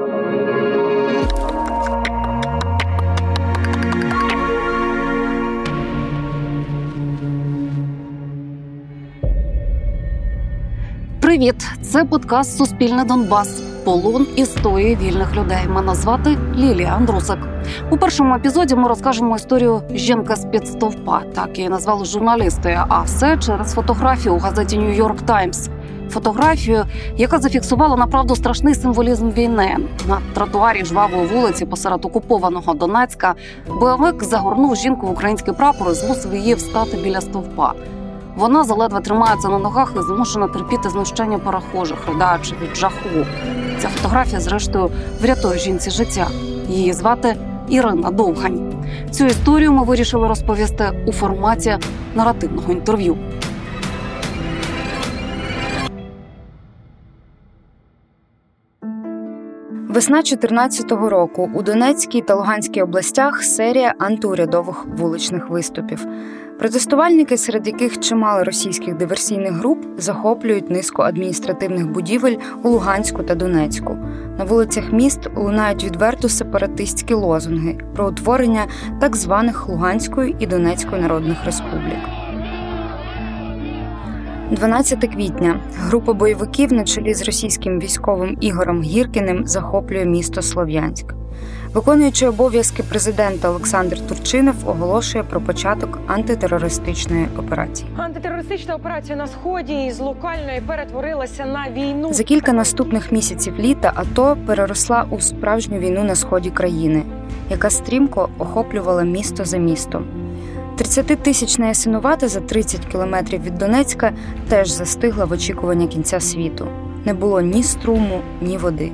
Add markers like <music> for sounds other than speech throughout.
Привіт, це подкаст Суспільне Донбас. Полон історії вільних людей. Мене звати Лілія Андрусик. У першому епізоді ми розкажемо історію жінки з під стовпа. Так її назвали журналісти. А все через фотографію у газеті Нью-Йорк Таймс. Фотографію, яка зафіксувала направду страшний символізм війни на тротуарі жвавої вулиці посеред окупованого Донецька. Бойовик загорнув жінку в український прапор і змусив її встати біля стовпа. Вона заледве тримається на ногах і змушена терпіти знущання перехожих, ридаючи від жаху. Ця фотографія, зрештою, врятує жінці життя. Її звати Ірина Довгань. Цю історію ми вирішили розповісти у форматі наративного інтерв'ю. Весна 2014 року у Донецькій та Луганській областях серія антиурядових вуличних виступів. Протестувальники, серед яких чимало російських диверсійних груп, захоплюють низку адміністративних будівель у Луганську та Донецьку. На вулицях міст лунають відверто сепаратистські лозунги про утворення так званих Луганської і Донецької народних республік. 12 квітня група бойовиків на чолі з російським військовим Ігорем Гіркіним захоплює місто Слов'янськ. Виконуючи обов'язки президента Олександр Турчинов оголошує про початок антитерористичної операції. Антитерористична операція на сході із локальної перетворилася на війну. За кілька наступних місяців літа АТО переросла у справжню війну на сході країни, яка стрімко охоплювала місто за містом. 30-тисячна ясинувата за 30 кілометрів від Донецька теж застигла в очікуванні кінця світу. Не було ні струму, ні води.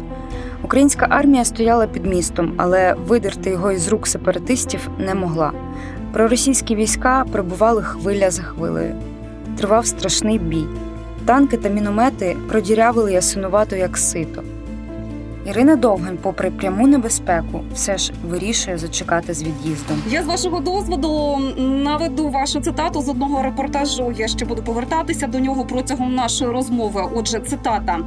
Українська армія стояла під містом, але видерти його із рук сепаратистів не могла. Проросійські війська прибували хвиля за хвилею. Тривав страшний бій. Танки та міномети продірявили ясинувату як сито. Ірина Довгань, попри пряму небезпеку, все ж вирішує зачекати з від'їздом. Я з вашого дозволу наведу вашу цитату з одного репортажу. Я ще буду повертатися до нього протягом нашої розмови. Отже, цитата.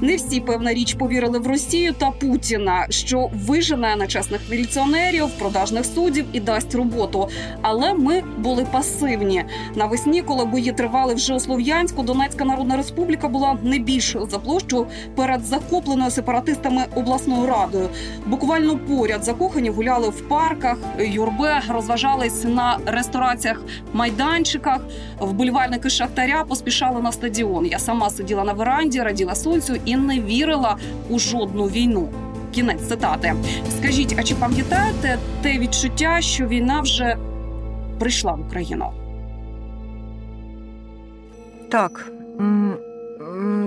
Не всі певна річ повірили в Росію та Путіна, що вижене нечесних міліціонерів, продажних суддів і дасть роботу. Але ми були пасивні навесні, коли бої тривали вже у Слов'янську. Донецька Народна Республіка була не більшою за площу перед захопленою сепаратистами обласною радою. Буквально поряд закохані гуляли в парках, юрбе розважались на рестораціях, майданчиках. Вболівальники шахтаря поспішали на стадіон. Я сама сиділа на веранді, раділа сонцю і не вірила у жодну війну. Кінець цитати. Скажіть, а чи пам'ятаєте те відчуття, що війна вже прийшла в Україну? Так.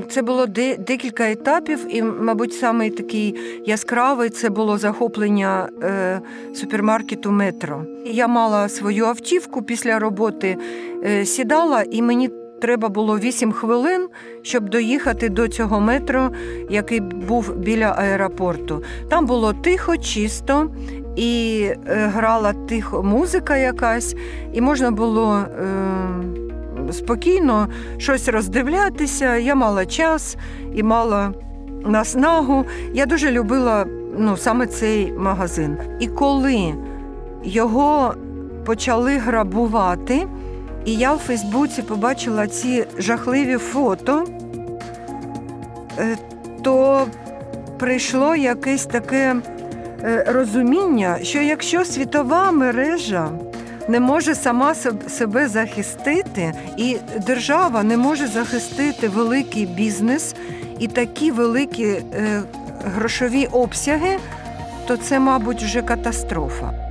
Це було декілька етапів, і, мабуть, самий такий яскравий це було захоплення е, супермаркету метро. Я мала свою автівку після роботи, е, сідала, і мені треба було 8 хвилин, щоб доїхати до цього метро, який був біля аеропорту. Там було тихо, чисто. І е, грала тихо музика якась, і можна було е, спокійно щось роздивлятися. Я мала час і мала наснагу. Я дуже любила ну, саме цей магазин. І коли його почали грабувати, і я в Фейсбуці побачила ці жахливі фото, е, то прийшло якесь таке е, розуміння, що якщо світова мережа не може сама себе захистити, і держава не може захистити великий бізнес і такі великі е, грошові обсяги, то це, мабуть, вже катастрофа.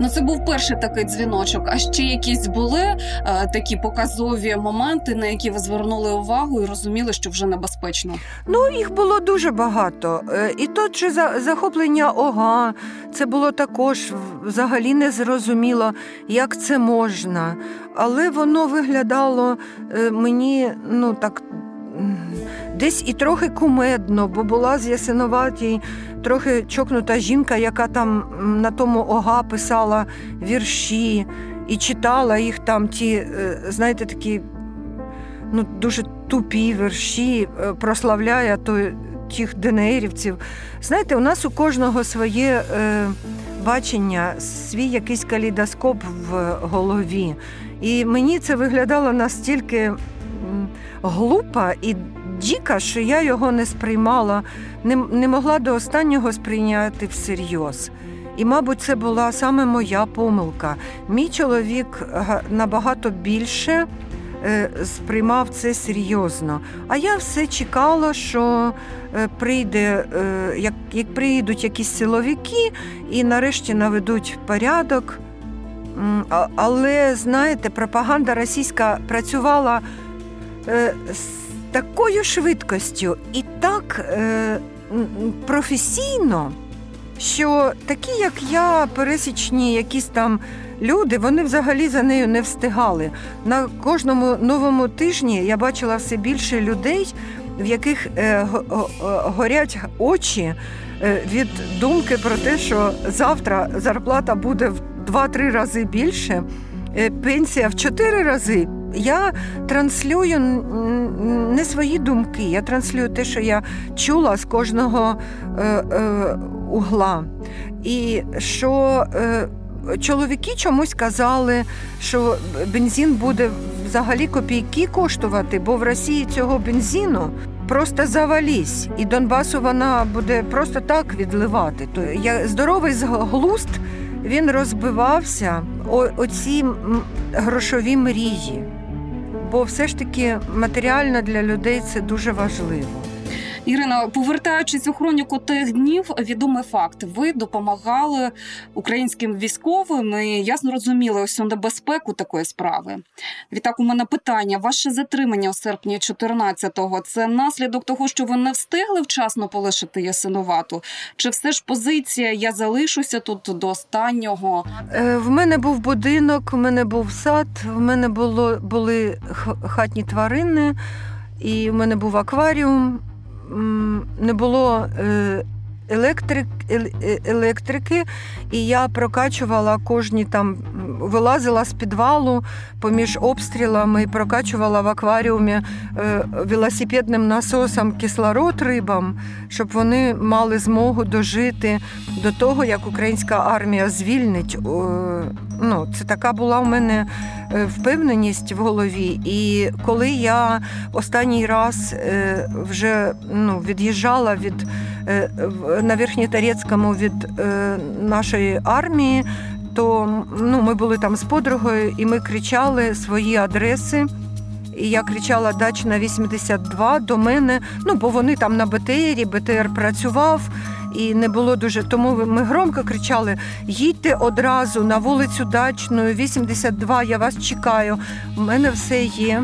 Ну це був перший такий дзвіночок. А ще якісь були е, такі показові моменти, на які ви звернули увагу і розуміли, що вже небезпечно. Ну їх було дуже багато. Е, і то чи захоплення ога, це було також взагалі незрозуміло, як це можна. Але воно виглядало е, мені ну так. Десь і трохи кумедно, бо була з Ясиноватій трохи чокнута жінка, яка там на тому ога писала вірші і читала їх там, ті, е, знаєте, такі ну, дуже тупі вірші, е, прославляє той тих ДНРівців. Знаєте, у нас у кожного своє е, бачення, свій якийсь калейдоскоп в голові. І мені це виглядало настільки глупо і діка, що я його не сприймала, не, не могла до останнього сприйняти всерйоз. І, мабуть, це була саме моя помилка. Мій чоловік набагато більше е, сприймав це серйозно. А я все чекала, що е, прийде, е, як, як прийдуть якісь силовики і нарешті наведуть порядок. Але знаєте, пропаганда російська працювала з такою швидкістю і так е, професійно, що такі, як я, пересічні якісь там люди, вони взагалі за нею не встигали. На кожному новому тижні я бачила все більше людей, в яких е, го- го- горять очі е, від думки про те, що завтра зарплата буде в 2-3 рази більше, е, пенсія в 4 рази. Я транслюю не свої думки, я транслюю те, що я чула з кожного е, е, угла. І що е, чоловіки чомусь казали, що бензин буде взагалі копійки коштувати, бо в Росії цього бензину просто завалісь, і Донбасу вона буде просто так відливати. То я здоровий глузд він розбивався о, оці грошові мрії. Бо все ж таки матеріально для людей це дуже важливо. Ірина, повертаючись у хроніку тих днів, відомий факт: ви допомагали українським військовим і ясно розуміли ось небезпеку такої справи. Відтак, у мене питання: ваше затримання у серпні 14-го – це наслідок того, що ви не встигли вчасно полишити Ясиновату? Чи все ж позиція Я залишуся тут до останнього? Е, В мене був будинок, в мене був сад, в мене було, були хатні тварини, і в мене був акваріум. Не було е, електрик, е, електрики, і я прокачувала кожні там, вилазила з підвалу поміж обстрілами і прокачувала в акваріумі е, велосипедним насосом кислород рибам, щоб вони мали змогу дожити до того, як українська армія звільнить. Ну, це така була у мене е, впевненість в голові. І коли я останній раз е, вже ну, від'їжджала від е, в- на Верхньоторецькому від е, нашої армії, то ну, ми були там з подругою, і ми кричали свої адреси. І я кричала Дачна 82 до мене. Ну, бо вони там на БТРі, БТР працював, і не було дуже. Тому ми громко кричали: їдьте одразу на вулицю Дачну, 82, я вас чекаю. У мене все є.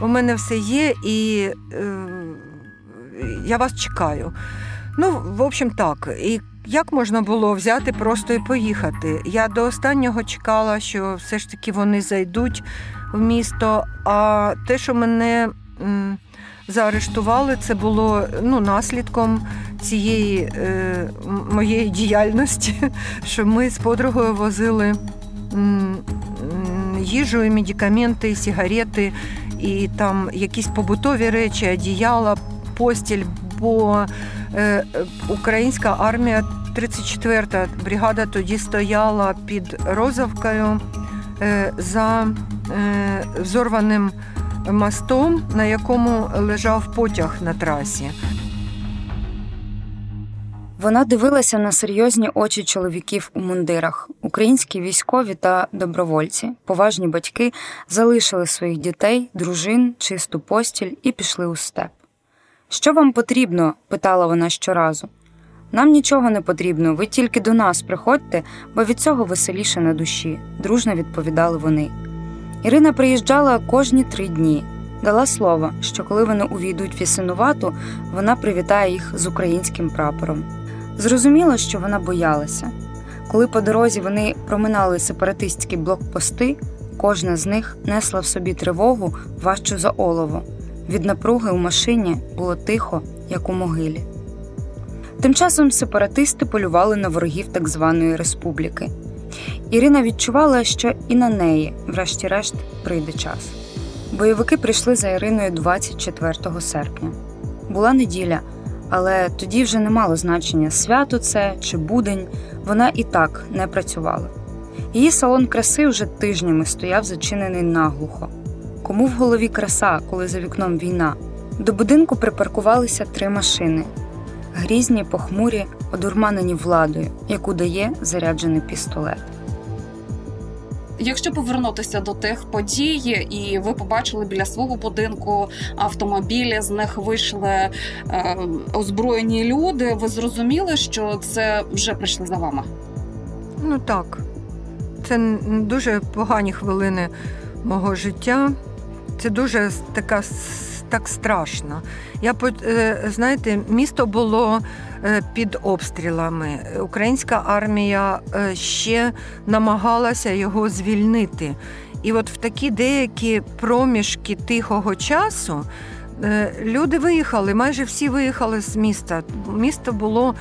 У мене все є, і е, я вас чекаю. Ну, в общем, так. І як можна було взяти просто і поїхати? Я до останнього чекала, що все ж таки вони зайдуть в місто. А те, що мене м, заарештували, це було ну, наслідком цієї е, моєї діяльності, <laughs> що ми з подругою возили м, їжу, і медикаменти, і сигарети, і там якісь побутові речі, одіяла, постіль. Бо українська армія, 34-та бригада тоді стояла під Розовкою е, за е, взорваним мостом, на якому лежав потяг на трасі. Вона дивилася на серйозні очі чоловіків у мундирах. Українські військові та добровольці, поважні батьки залишили своїх дітей, дружин, чисту постіль і пішли у степ. Що вам потрібно? питала вона щоразу. Нам нічого не потрібно, ви тільки до нас приходьте, бо від цього веселіше на душі, дружно відповідали вони. Ірина приїжджала кожні три дні. Дала слово, що коли вони увійдуть в Ясинувату, вона привітає їх з українським прапором. Зрозуміло, що вона боялася. Коли по дорозі вони проминали сепаратистські блокпости, кожна з них несла в собі тривогу важчу за олово. Від напруги у машині було тихо, як у могилі. Тим часом сепаратисти полювали на ворогів так званої республіки. Ірина відчувала, що і на неї, врешті-решт, прийде час. Бойовики прийшли за Іриною 24 серпня. Була неділя, але тоді вже не мало значення, свято це чи будень, вона і так не працювала. Її салон краси вже тижнями стояв зачинений наглухо. Кому в голові краса, коли за вікном війна? До будинку припаркувалися три машини грізні, похмурі, одурманені владою, яку дає заряджений пістолет. Якщо повернутися до тих подій, і ви побачили біля свого будинку автомобілі, з них вийшли е, озброєні люди. Ви зрозуміли, що це вже прийшли за вами? Ну так, це дуже погані хвилини мого життя. Це дуже така так страшно. Я е, знаєте, місто було е, під обстрілами. Українська армія е, ще намагалася його звільнити. І от в такі деякі проміжки тихого часу люди виїхали, майже всі виїхали з міста. Місто було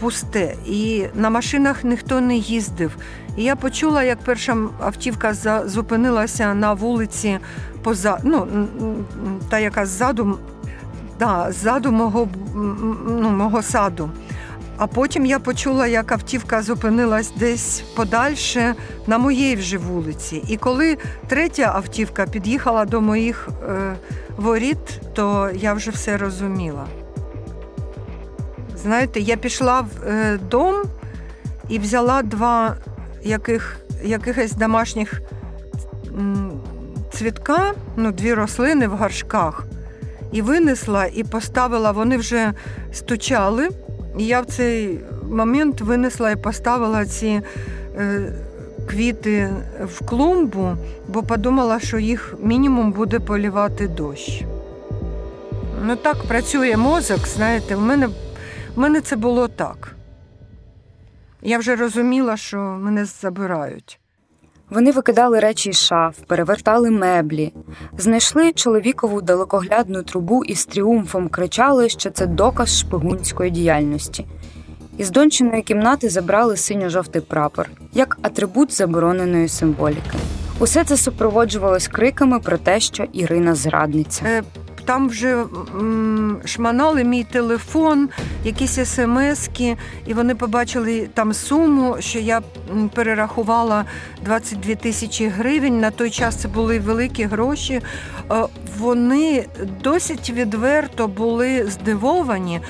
пусте, і на машинах ніхто не їздив. І я почула, як перша автівка зупинилася на вулиці поза, ну, та яка ззаду, да, ззаду мого, ну, мого саду. А потім я почула, як автівка зупинилась десь подальше на моїй вже вулиці. І коли третя автівка під'їхала до моїх е, воріт, то я вже все розуміла. Знаєте, я пішла в е, дом і взяла два яких, якихось домашніх цвітка, ну, дві рослини в горшках, і винесла і поставила, вони вже стучали. І я в цей момент винесла і поставила ці е, квіти в клумбу, бо подумала, що їх мінімум буде полівати дощ. Ну так працює мозок, знаєте, в мене, мене це було так. Я вже розуміла, що мене забирають. Вони викидали речі з шаф, перевертали меблі, знайшли чоловікову далекоглядну трубу і з тріумфом кричали, що це доказ шпигунської діяльності. Із дончиної кімнати забрали синьо-жовтий прапор як атрибут забороненої символіки. Усе це супроводжувалось криками про те, що Ірина зрадниця. Там вже м, шманали мій телефон, якісь смски, і вони побачили там суму, що я перерахувала 22 тисячі гривень. На той час це були великі гроші. Е, Вони досить відверто були здивовані.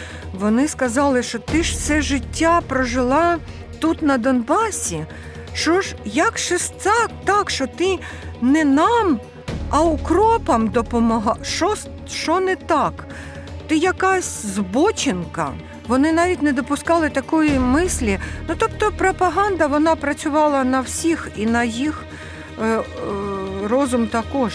Вони сказали, що ти ж все життя прожила тут на Донбасі. Що ж, як ж так, що ти не нам, а укропам допомога. Що, що не так? Ти якась збочинка. Вони навіть не допускали такої мислі. Ну тобто пропаганда вона працювала на всіх і на їх е, е, розум також.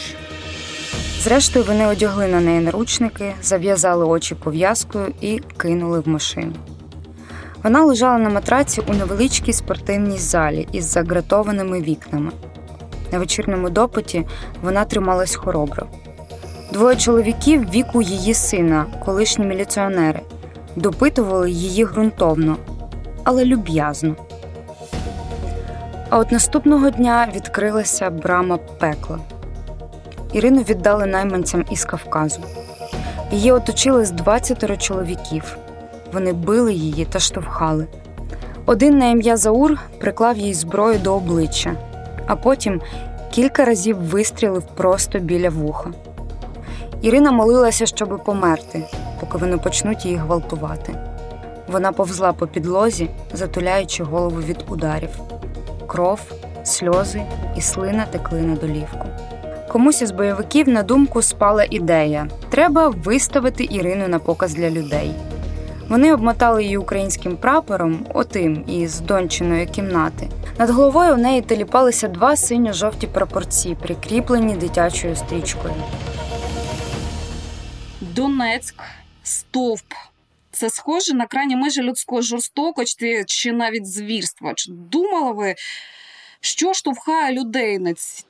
Зрештою, вони одягли на неї наручники, зав'язали очі пов'язкою і кинули в машину. Вона лежала на матраці у невеличкій спортивній залі із загратованими вікнами. На вечірньому допиті вона трималась хоробро. Двоє чоловіків віку її сина, колишні міліціонери, допитували її ґрунтовно, але люб'язно. А от наступного дня відкрилася брама пекла. Ірину віддали найманцям із Кавказу. Її оточили з 20 чоловіків. Вони били її та штовхали. Один на ім'я Заур приклав їй зброю до обличчя, а потім кілька разів вистрілив просто біля вуха. Ірина молилася, щоби померти, поки вони почнуть її гвалтувати. Вона повзла по підлозі, затуляючи голову від ударів. Кров, сльози і слина текли на долівку. Комусь із бойовиків на думку спала ідея: треба виставити Ірину на показ для людей. Вони обмотали її українським прапором, отим із дончиної кімнати. Над головою у неї теліпалися два синьо-жовті прапорці, прикріплені дитячою стрічкою. Донецьк, стовп. Це схоже на крайні межі людської жорстокості чи навіть звірства. Чи думали ви, що штовхає людей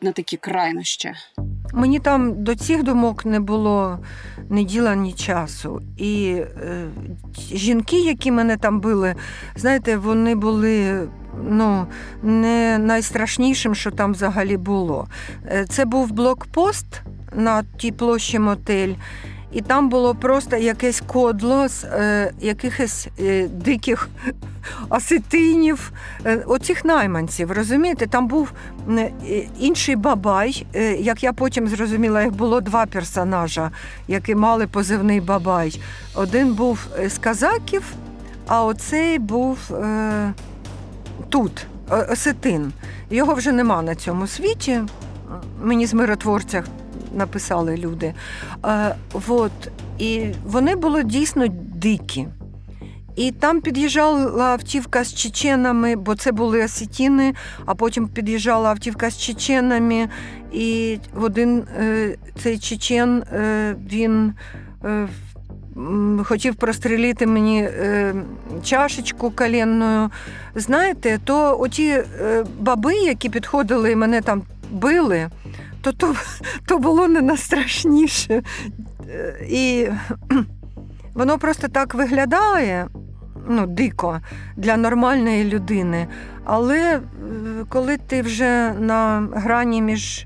на, такі крайнощі? Мені там до цих думок не було ні діла, ні часу. І е, жінки, які мене там били, знаєте, вони були ну, не найстрашнішим, що там взагалі було. Е, Це був блокпост на тій площі мотель. І там було просто якесь кодло з е, якихось е, диких <laughs> осетинів, е, оцих найманців. Розумієте, там був е, інший бабай. Е, як я потім зрозуміла, їх було два персонажа, які мали позивний бабай. Один був з казаків, а оцей був е, тут, осетин. Його вже нема на цьому світі. Мені з миротворцях написали люди. Е, вот. І вони були дійсно дикі. І там під'їжджала автівка з чеченами, бо це були осетіни, а потім під'їжджала автівка з чеченами, і один е, цей чечен е, він е, хотів прострілити мені е, чашечку коленною. Знаєте, то оті е, баби, які підходили і мене там били, то то, то було не найстрашніше. Е, І <clears throat> воно просто так виглядає ну, дико для нормальної людини. Але е, коли ти вже на грані між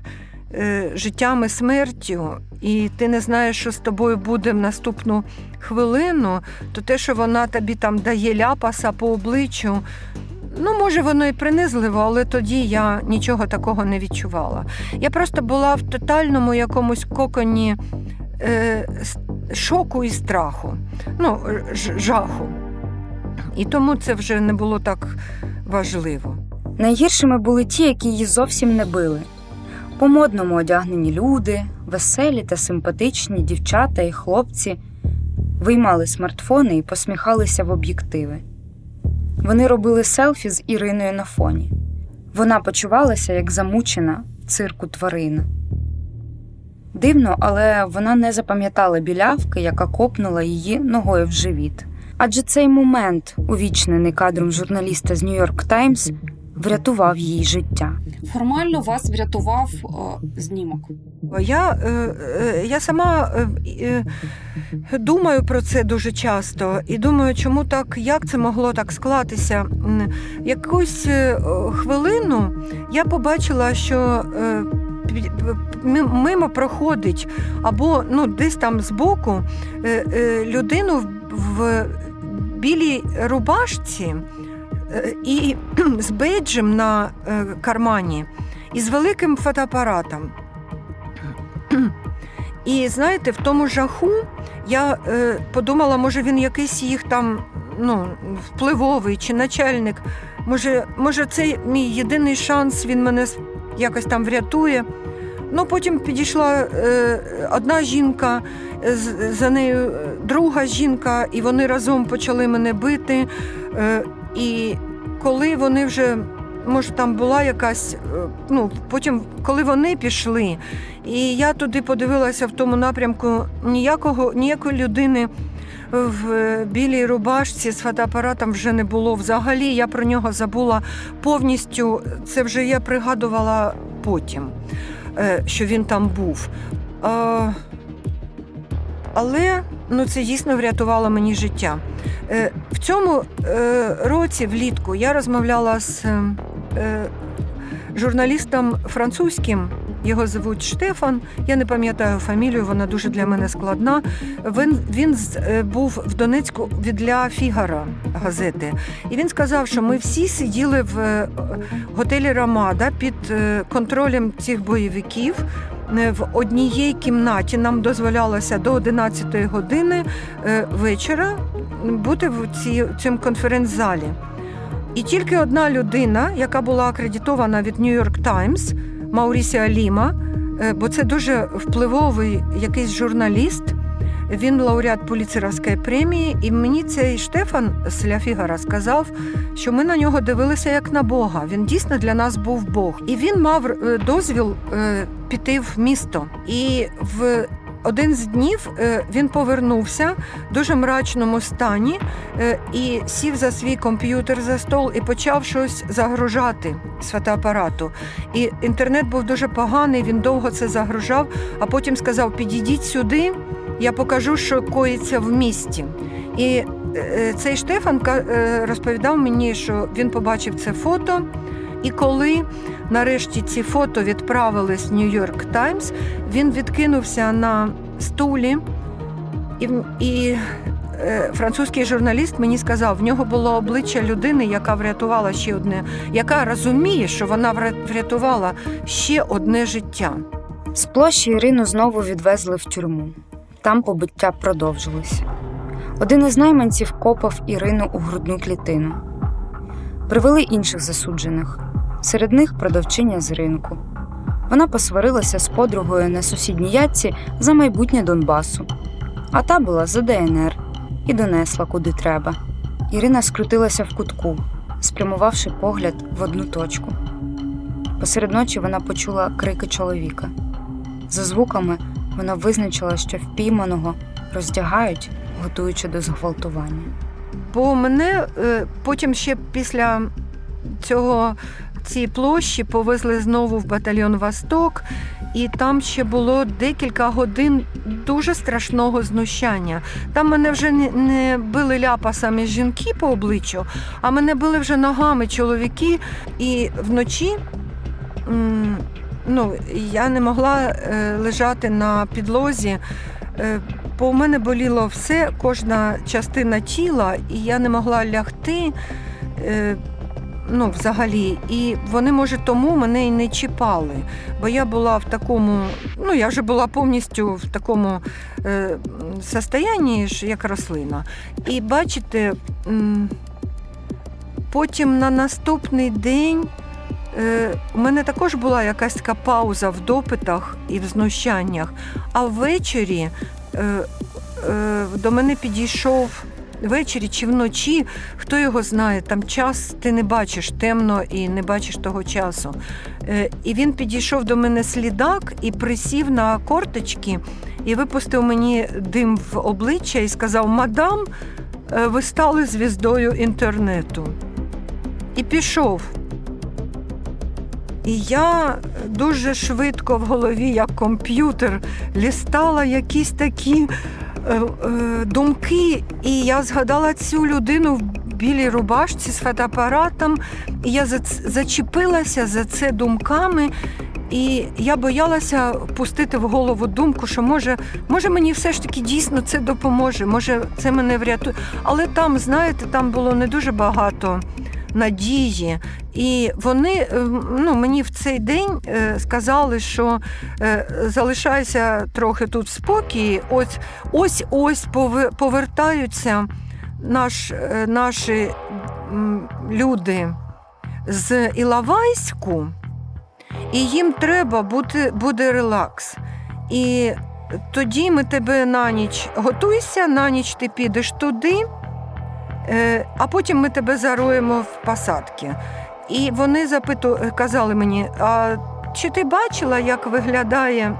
е, життям і смертю, і ти не знаєш, що з тобою буде в наступну хвилину, то те, що вона тобі там дає ляпаса по обличчю, ну, може, воно і принизливо, але тоді я нічого такого не відчувала. Я просто була в тотальному якомусь коконі е, шоку і страху, ну, жаху. І тому це вже не було так важливо. Найгіршими були ті, які її зовсім не били. По модному одягнені люди, веселі та симпатичні дівчата і хлопці виймали смартфони і посміхалися в об'єктиви. Вони робили селфі з Іриною на фоні. Вона почувалася як замучена в цирку тварина. Дивно, але вона не запам'ятала білявки, яка копнула її ногою в живіт. Адже цей момент, увічнений кадром журналіста з Нью-Йорк Таймс, врятував їй життя. Формально вас врятував е, знімок. Я, е, е, я сама думаю про це дуже часто і думаю, чому так, як це могло так склатися. Якусь е, хвилину я побачила, що е, мимо проходить або ну, десь там збоку людину в, в білій рубашці і з бейджем на е, кармані і з великим фотоапаратом. І знаєте, в тому жаху я е, подумала, може він якийсь їх там ну, впливовий чи начальник. Може, може, це мій єдиний шанс, він мене якось там врятує. Ну, потім підійшла е, одна жінка, е, за нею е, друга жінка, і вони разом почали мене бити. Е, і коли вони вже, може, там була якась, е, ну, потім, коли вони пішли, і я туди подивилася в тому напрямку ніякого, ніякої людини в е, білій рубашці з фотоапаратом вже не було. Взагалі я про нього забула повністю. Це вже я пригадувала потім, е, що він там був. Але ну, це дійсно врятувало мені життя. Е, В цьому е, році, влітку, я розмовляла з е, журналістом французьким. Його звуть Штефан. Я не пам'ятаю фамілію, вона дуже для мене складна. Він, він був в Донецьку для Фігара газети. І він сказав, що ми всі сиділи в готелі Рамада під контролем цих бойовиків. В одній кімнаті нам дозволялося до 11 години е, вечора бути в цьому конференц-залі. І тільки одна людина, яка була акредитована від York Times, Маурісіа Ліма, е, бо це дуже впливовий якийсь журналіст. Він лауреат Пуліцеровської премії, і мені цей Штефан з Ля Фігара сказав, що ми на нього дивилися як на Бога. Він дійсно для нас був Бог. І він мав е, дозвіл е, піти в місто. І в один з днів е, він повернувся в дуже мрачному стані і сів за свій комп'ютер за стол і почав щось загружати з фотоапарату. І інтернет був дуже поганий, він довго це загружав, а потім сказав: Підійдіть сюди, я покажу, що коїться в місті. І е, цей Штефан е, розповідав мені, що він побачив це фото. І коли нарешті ці фото відправились в Нью-Йорк Таймс, він відкинувся на стулі І, і е, французький журналіст мені сказав, в нього було обличчя людини, яка врятувала ще одне, яка розуміє, що вона врятувала ще одне життя. З площі Ірину знову відвезли в тюрму. Там побиття продовжилось. Один із найманців копав Ірину у грудну клітину. Привели інших засуджених. Серед них продавчиня з ринку. Вона посварилася з подругою на сусідній ятці за майбутнє Донбасу. А та була за ДНР і донесла куди треба. Ірина скрутилася в кутку, спрямувавши погляд в одну точку. Посеред ночі вона почула крики чоловіка. За звуками вона визначила, що впійманого роздягають, готуючи до зґвалтування. Бо мене е, потім ще після цього цієї площі повезли знову в батальйон Восток, і там ще було декілька годин дуже страшного знущання. Там мене вже не били ляпасами жінки по обличчю, а мене били вже ногами чоловіки, і вночі. Ну, я не могла е, лежати на підлозі, е, бо у мене боліло все, кожна частина тіла, і я не могла лягти. Е, Ну, взагалі, і вони, може, тому мене і не чіпали. Бо я була в такому, ну я вже була повністю в такому е, состоянні, як рослина. І бачите, потім на наступний день у мене також була якась така пауза в допитах і в знущаннях. А ввечері е, е, до мене підійшов ввечері чи вночі, хто його знає, там час ти не бачиш темно і не бачиш того часу. Е, і він підійшов до мене слідак і присів на корточки і випустив мені дим в обличчя і сказав: Мадам, е, ви стали звіздою інтернету. І пішов. І я дуже швидко в голові, як комп'ютер, лістала якісь такі е, е, думки, і я згадала цю людину в білій рубашці з фотоапаратом, і я зац- зачепилася за це думками. І я боялася пустити в голову думку, що може, може мені все ж таки дійсно це допоможе, може це мене врятує. Але там, знаєте, там було не дуже багато надії. І вони е, ну, мені в цей день е, сказали, що е, залишайся трохи тут в спокій, ось ось ось повертаються наш, наші люди з Іловайську, і їм треба бути, буде релакс. І тоді ми тебе на ніч готуйся, на ніч ти підеш туди, а потім ми тебе зароємо в посадки. І вони запиту, казали мені, а чи ти бачила, як виглядає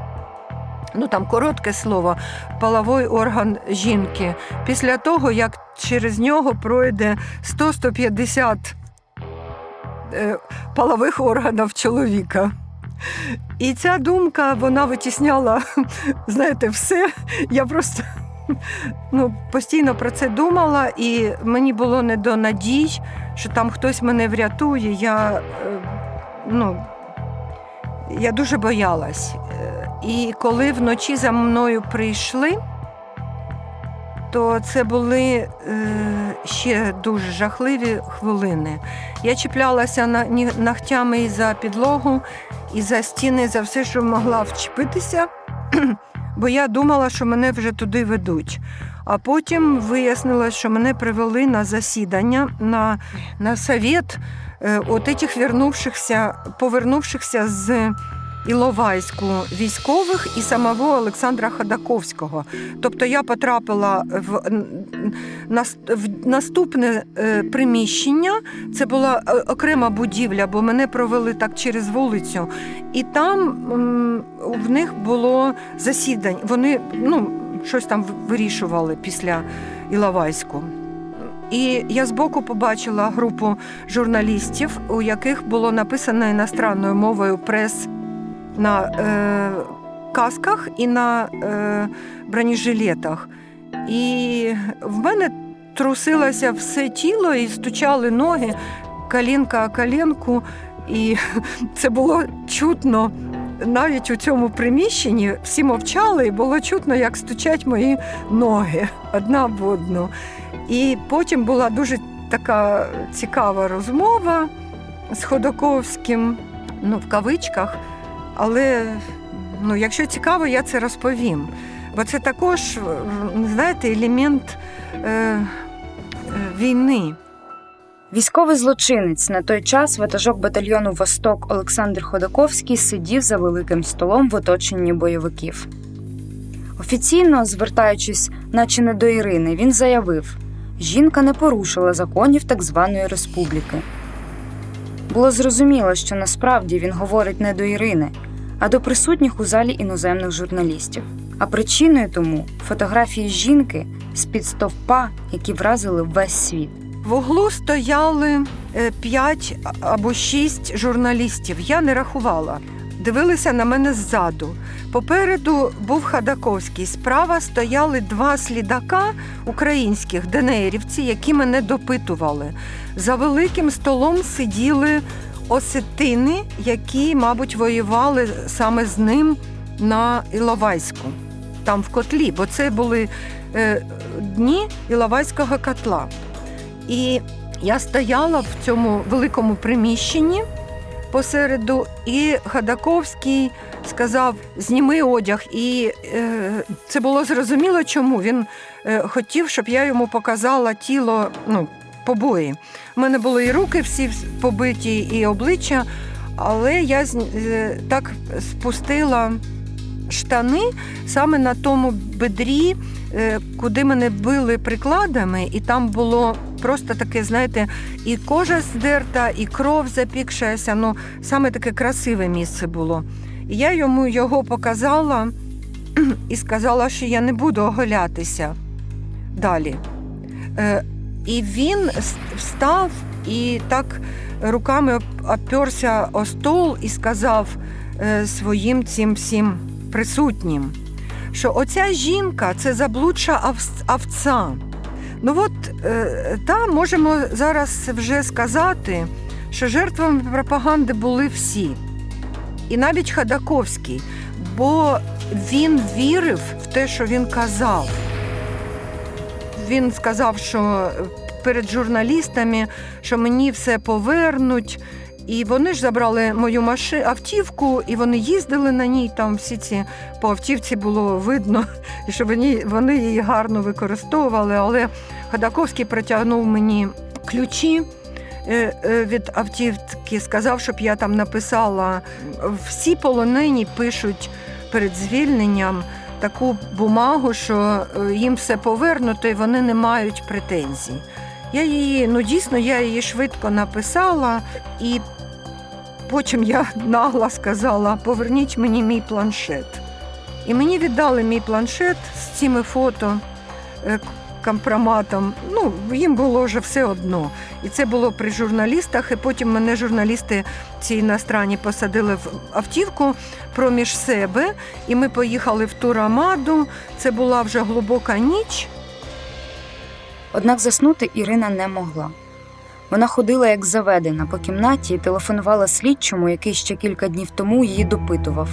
ну там коротке слово, половий орган жінки, після того, як через нього пройде 100-150 е, полових органів чоловіка. І ця думка вона витісняла, <laughs> знаєте, все. Я просто ну, постійно про це думала, і мені було не до надій, що там хтось мене врятує. Я, е, ну, я дуже боялась. Е, І коли вночі за мною прийшли, то це були е, ще дуже жахливі хвилини. Я чіплялася ногтями і за підлогу, і за стіни, за все, що могла вчепитися, бо я думала, що мене вже туди ведуть. А потім вияснилось, що мене привели на засідання, на, на совет е, от этих вернувшихся, повернувшихся з Іловайську військових і самого Олександра Ходаковського. Тобто я потрапила в, нас- в наступне е, приміщення. Це була е, окрема будівля, бо мене провели так через вулицю. І там в них було засідання. Вони ну, щось там вирішували після Іловайську. І я збоку побачила групу журналістів, у яких було написано іностранною мовою прес на е, касках і на е, бронежилетах. І в мене трусилося все тіло і стучали ноги, колінка о колінку. І <laughs> це було чутно навіть у цьому приміщенні всі мовчали, і було чутно, як стучать мої ноги одна в одну. І потім була дуже така цікава розмова з Ходоковським, ну, в кавичках. Але ну, якщо цікаво, я це розповім. Бо це також, знаєте, елемент е, е, війни. Військовий злочинець на той час ватажок батальйону Восток Олександр Ходаковський сидів за великим столом в оточенні бойовиків. Офіційно, звертаючись, наче не до Ірини, він заявив: жінка не порушила законів так званої республіки. Було зрозуміло, що насправді він говорить не до Ірини, а до присутніх у залі іноземних журналістів. А причиною тому фотографії жінки з-під стовпа, які вразили весь світ. В углу стояли е, п'ять або шість журналістів. Я не рахувала. Дивилися на мене ззаду. Попереду був Хадаковський. Справа стояли два слідака українських денеїрівці, які мене допитували. За великим столом сиділи осетини, які, мабуть, воювали саме з ним на Іловайську, там в котлі, бо це були е, дні Іловайського котла. І я стояла в цьому великому приміщенні посереду, і Хадаковський сказав: зніми одяг. І е, це було зрозуміло, чому він е, хотів, щоб я йому показала тіло ну, побої. У мене були і руки всі побиті, і обличчя, але я е, так спустила штани саме на тому бедрі, е, куди мене били прикладами, і там було просто таке, знаєте, і кожа здерта, і кров запікшася. Ну, саме таке красиве місце було. І я йому його показала <clears throat> і сказала, що я не буду оголятися далі. Е, І він встав і так руками оп- оперся о стол і сказав е, своїм цим всім присутнім, що оця жінка це заблудша овця. Ну от е, та можемо зараз вже сказати, що жертвами пропаганди були всі, і навіть Хадаковський, бо він вірив в те, що він казав. Він сказав, що перед журналістами, що мені все повернуть. І вони ж забрали мою машину автівку, і вони їздили на ній. Там всі ці по автівці було видно, <laughs> що вони, вони її гарно використовували. Але Ходаковський протягнув мені ключі е, е, від автівки, сказав, щоб я там написала. Всі полонені пишуть перед звільненням таку бумагу, що е, їм все повернуто, і вони не мають претензій. Я її, ну дійсно, я її швидко написала, і потім я нагло сказала: поверніть мені мій планшет. І мені віддали мій планшет з цими фото е, компроматом. Ну, їм було вже все одно. І це було при журналістах. І потім мене журналісти ці іностранні посадили в автівку проміж себе, і ми поїхали в Турамаду. Це була вже глибока ніч. Однак заснути Ірина не могла. Вона ходила як заведена по кімнаті і телефонувала слідчому, який ще кілька днів тому її допитував.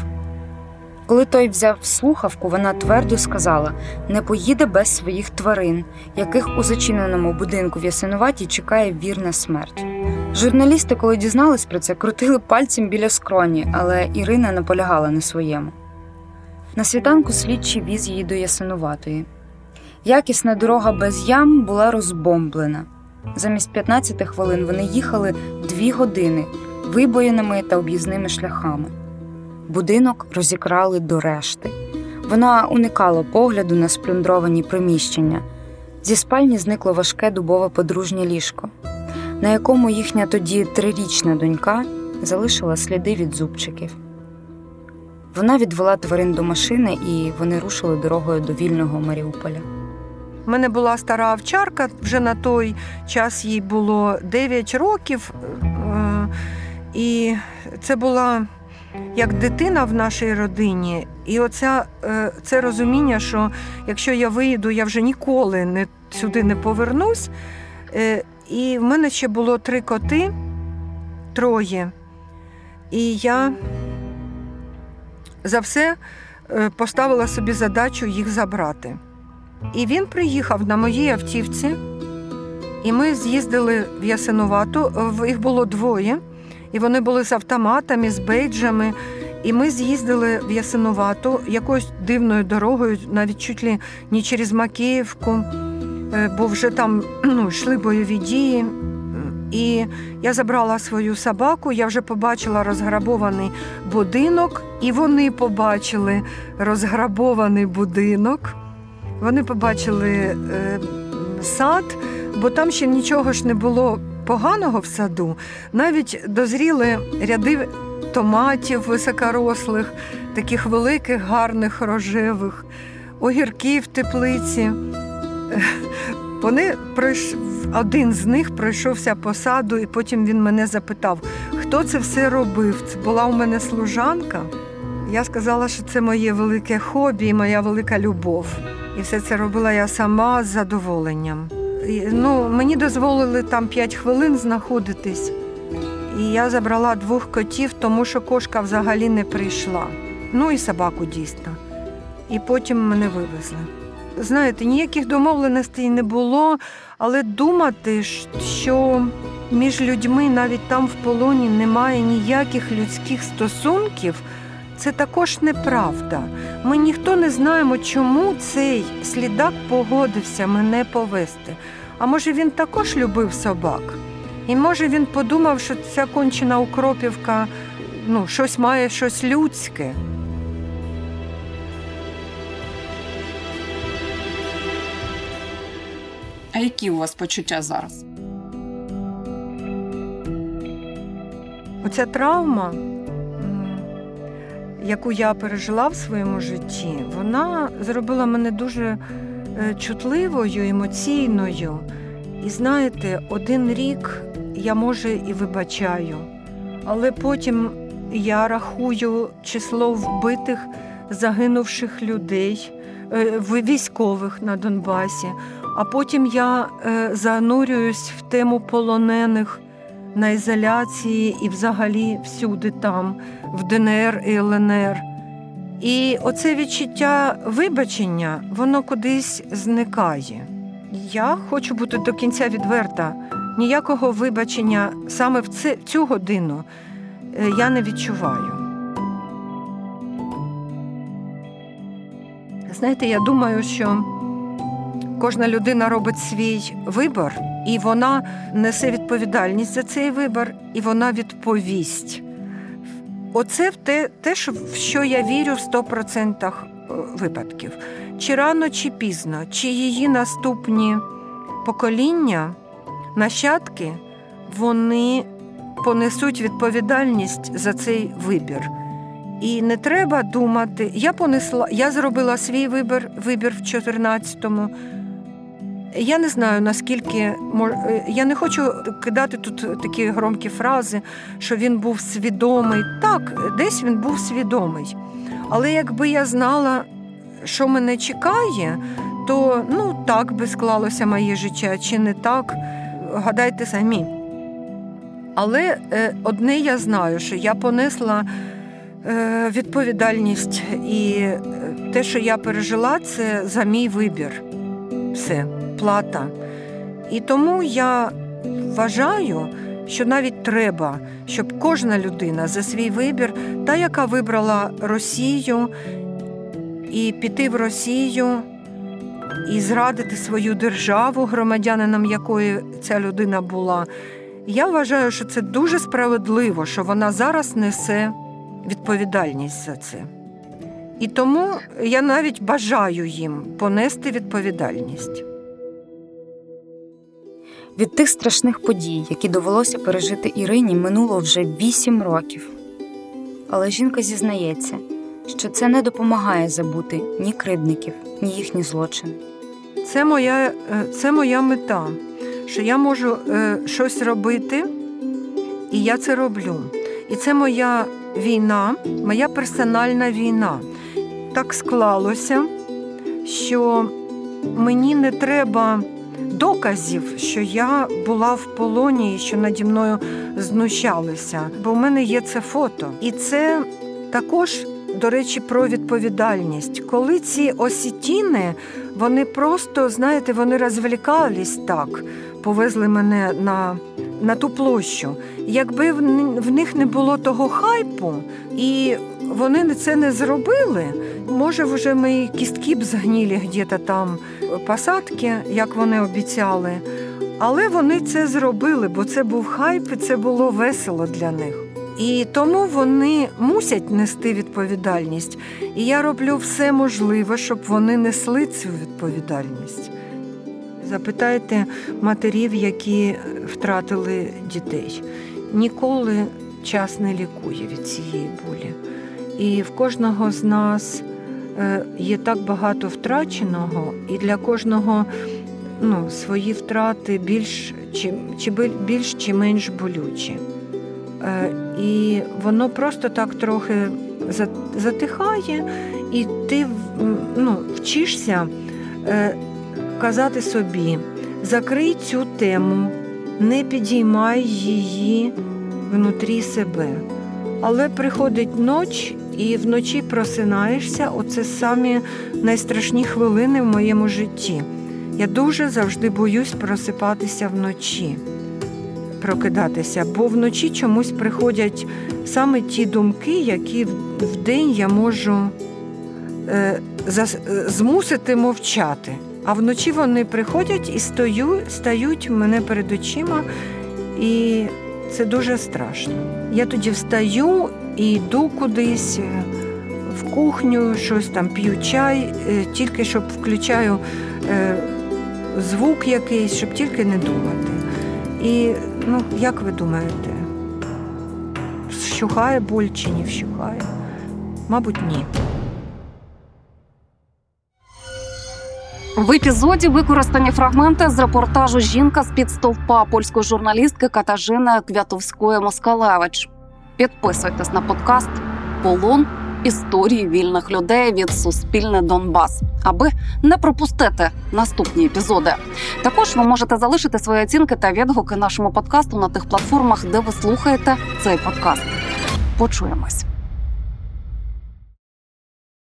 Коли той взяв слухавку, вона твердо сказала: не поїде без своїх тварин, яких у зачиненому будинку в Ясинуваті чекає вірна смерть. Журналісти, коли дізнались про це, крутили пальцем біля скроні, але Ірина наполягала на своєму. На світанку слідчий віз її до Ясинуватої. Якісна дорога без ям була розбомблена. Замість 15 хвилин вони їхали дві години вибоїними та об'їзними шляхами. Будинок розікрали до решти. Вона уникала погляду на сплюндровані приміщення. Зі спальні зникло важке дубове подружнє ліжко, на якому їхня тоді трирічна донька залишила сліди від зубчиків. Вона відвела тварин до машини, і вони рушили дорогою до вільного Маріуполя. У мене була стара овчарка, вже на той час їй було 9 років. е, І це була як дитина в нашій родині. І оця, е, це розуміння, що якщо я виїду, я вже ніколи не, сюди не повернусь. Е, І в мене ще було три коти, троє. І я за все поставила собі задачу їх забрати. І він приїхав на моїй автівці, і ми з'їздили в Ясинувату. Їх було двоє, і вони були з автоматами, з бейджами. І ми з'їздили в Ясинувату якоюсь дивною дорогою, навіть чуть ли не через Макіївку, е, бо вже там <clears throat> ну, йшли бойові дії. І я забрала свою собаку, я вже побачила розграбований будинок, і вони побачили розграбований будинок. Вони побачили е, сад, бо там ще нічого ж не було поганого в саду. Навіть дозріли ряди томатів високорослих, таких великих, гарних, рожевих, огірків теплиці. <laughs> Вони один з них пройшовся по саду, і потім він мене запитав, хто це все робив. Це була у мене служанка. Я сказала, що це моє велике хобі і моя велика любов. І все це робила я сама з задоволенням. І, ну, мені дозволили там 5 хвилин знаходитись. І я забрала двох котів, тому що кошка взагалі не прийшла. Ну і собаку дійсно. І потім мене вивезли. Знаєте, ніяких домовленостей не було, але думати, що між людьми навіть там в полоні немає ніяких людських стосунків, це також неправда. Ми ніхто не знаємо, чому цей слідак погодився мене повести. А може він також любив собак? І може він подумав, що ця кончена укропівка ну, щось має щось людське. А які у вас почуття зараз? Оця травма, яку я пережила в своєму житті, вона зробила мене дуже е, чутливою, емоційною. І знаєте, один рік я може і вибачаю, але потім я рахую число вбитих, загинувших людей, е, військових на Донбасі. А потім я е, занурююсь в тему полонених на ізоляції і взагалі всюди там, в ДНР і ЛНР. І оце відчуття вибачення, воно кудись зникає. Я хочу бути до кінця відверта. Ніякого вибачення саме в цю годину е, я не відчуваю. Знаєте, я думаю, що кожна людина робить свій вибір, і вона несе відповідальність за цей вибір, і вона відповість. Оце те, те в що я вірю в 100% випадків. Чи рано, чи пізно, чи її наступні покоління, нащадки, вони понесуть відповідальність за цей вибір. І не треба думати, я понесла, я зробила свій вибір, вибір в 14-му. Я не знаю наскільки е, я не хочу кидати тут такі громкі фрази, що він був свідомий. Так, десь він був свідомий. Але якби я знала, що мене чекає, то ну так би склалося моє життя, чи не так, гадайте самі. Але е, одне я знаю, що я понесла е, відповідальність, і те, що я пережила, це за мій вибір. Все, плата. І тому я вважаю, що навіть треба, щоб кожна людина за свій вибір, та, яка вибрала Росію, і піти в Росію, і зрадити свою державу, громадянином якої ця людина була. Я вважаю, що це дуже справедливо, що вона зараз несе відповідальність за це. І тому я навіть бажаю їм понести відповідальність. Від тих страшних подій, які довелося пережити Ірині, минуло вже вісім років. Але жінка зізнається, що це не допомагає забути ні кривдників, ні їхні злочини. Це моя, е, це моя мета, що я можу е, щось робити, і я це роблю. І це моя війна, моя персональна війна. Так склалося, що мені не треба доказів, що я була в полоні і що наді мною знущалися. Бо в мене є це фото. І це також до речі, про відповідальність. Коли ці осітіни, вони просто, знаєте, вони розвлікались так, повезли мене на, на ту площу. Якби в, них не було того хайпу, і вони це не зробили, може, вже мої кістки б згнілі где-то там посадки, як вони обіцяли. Але вони це зробили, бо це був хайп, і це було весело для них. І тому вони мусять нести відповідальність. І я роблю все можливе, щоб вони несли цю відповідальність. Запитайте матерів, які втратили дітей. Ніколи час не лікує від цієї болі. І в кожного з нас е, є так багато втраченого, і для кожного ну, свої втрати більш чи, чи більш чи менш болючі. Е, І воно просто так трохи затихає, і ти ну, вчишся е, казати собі: закрий цю тему, не підіймай її внутрі себе. Але приходить ніч, і вночі просинаєшся. Оце самі найстрашні хвилини в моєму житті. Я дуже завжди боюсь просипатися вночі, прокидатися, бо вночі чомусь приходять саме ті думки, які вдень я можу е, е, змусити мовчати. А вночі вони приходять і стою, стають мене перед очима, і це дуже страшно. Я тоді встаю і йду кудись е, в кухню, щось там п'ю чай, е, тільки щоб включаю е, звук якийсь, щоб тільки не думати. І ну, як ви думаєте, вщухає боль чи не вщухає? Мабуть, ні. В епізоді використані фрагменти з репортажу Жінка з під стовпа польської журналістки Катажини Квятовської Москалевич. Підписуйтесь на подкаст Полон історії вільних людей від Суспільне Донбас, аби не пропустити наступні епізоди. Також ви можете залишити свої оцінки та відгуки нашому подкасту на тих платформах, де ви слухаєте цей подкаст. Почуємось.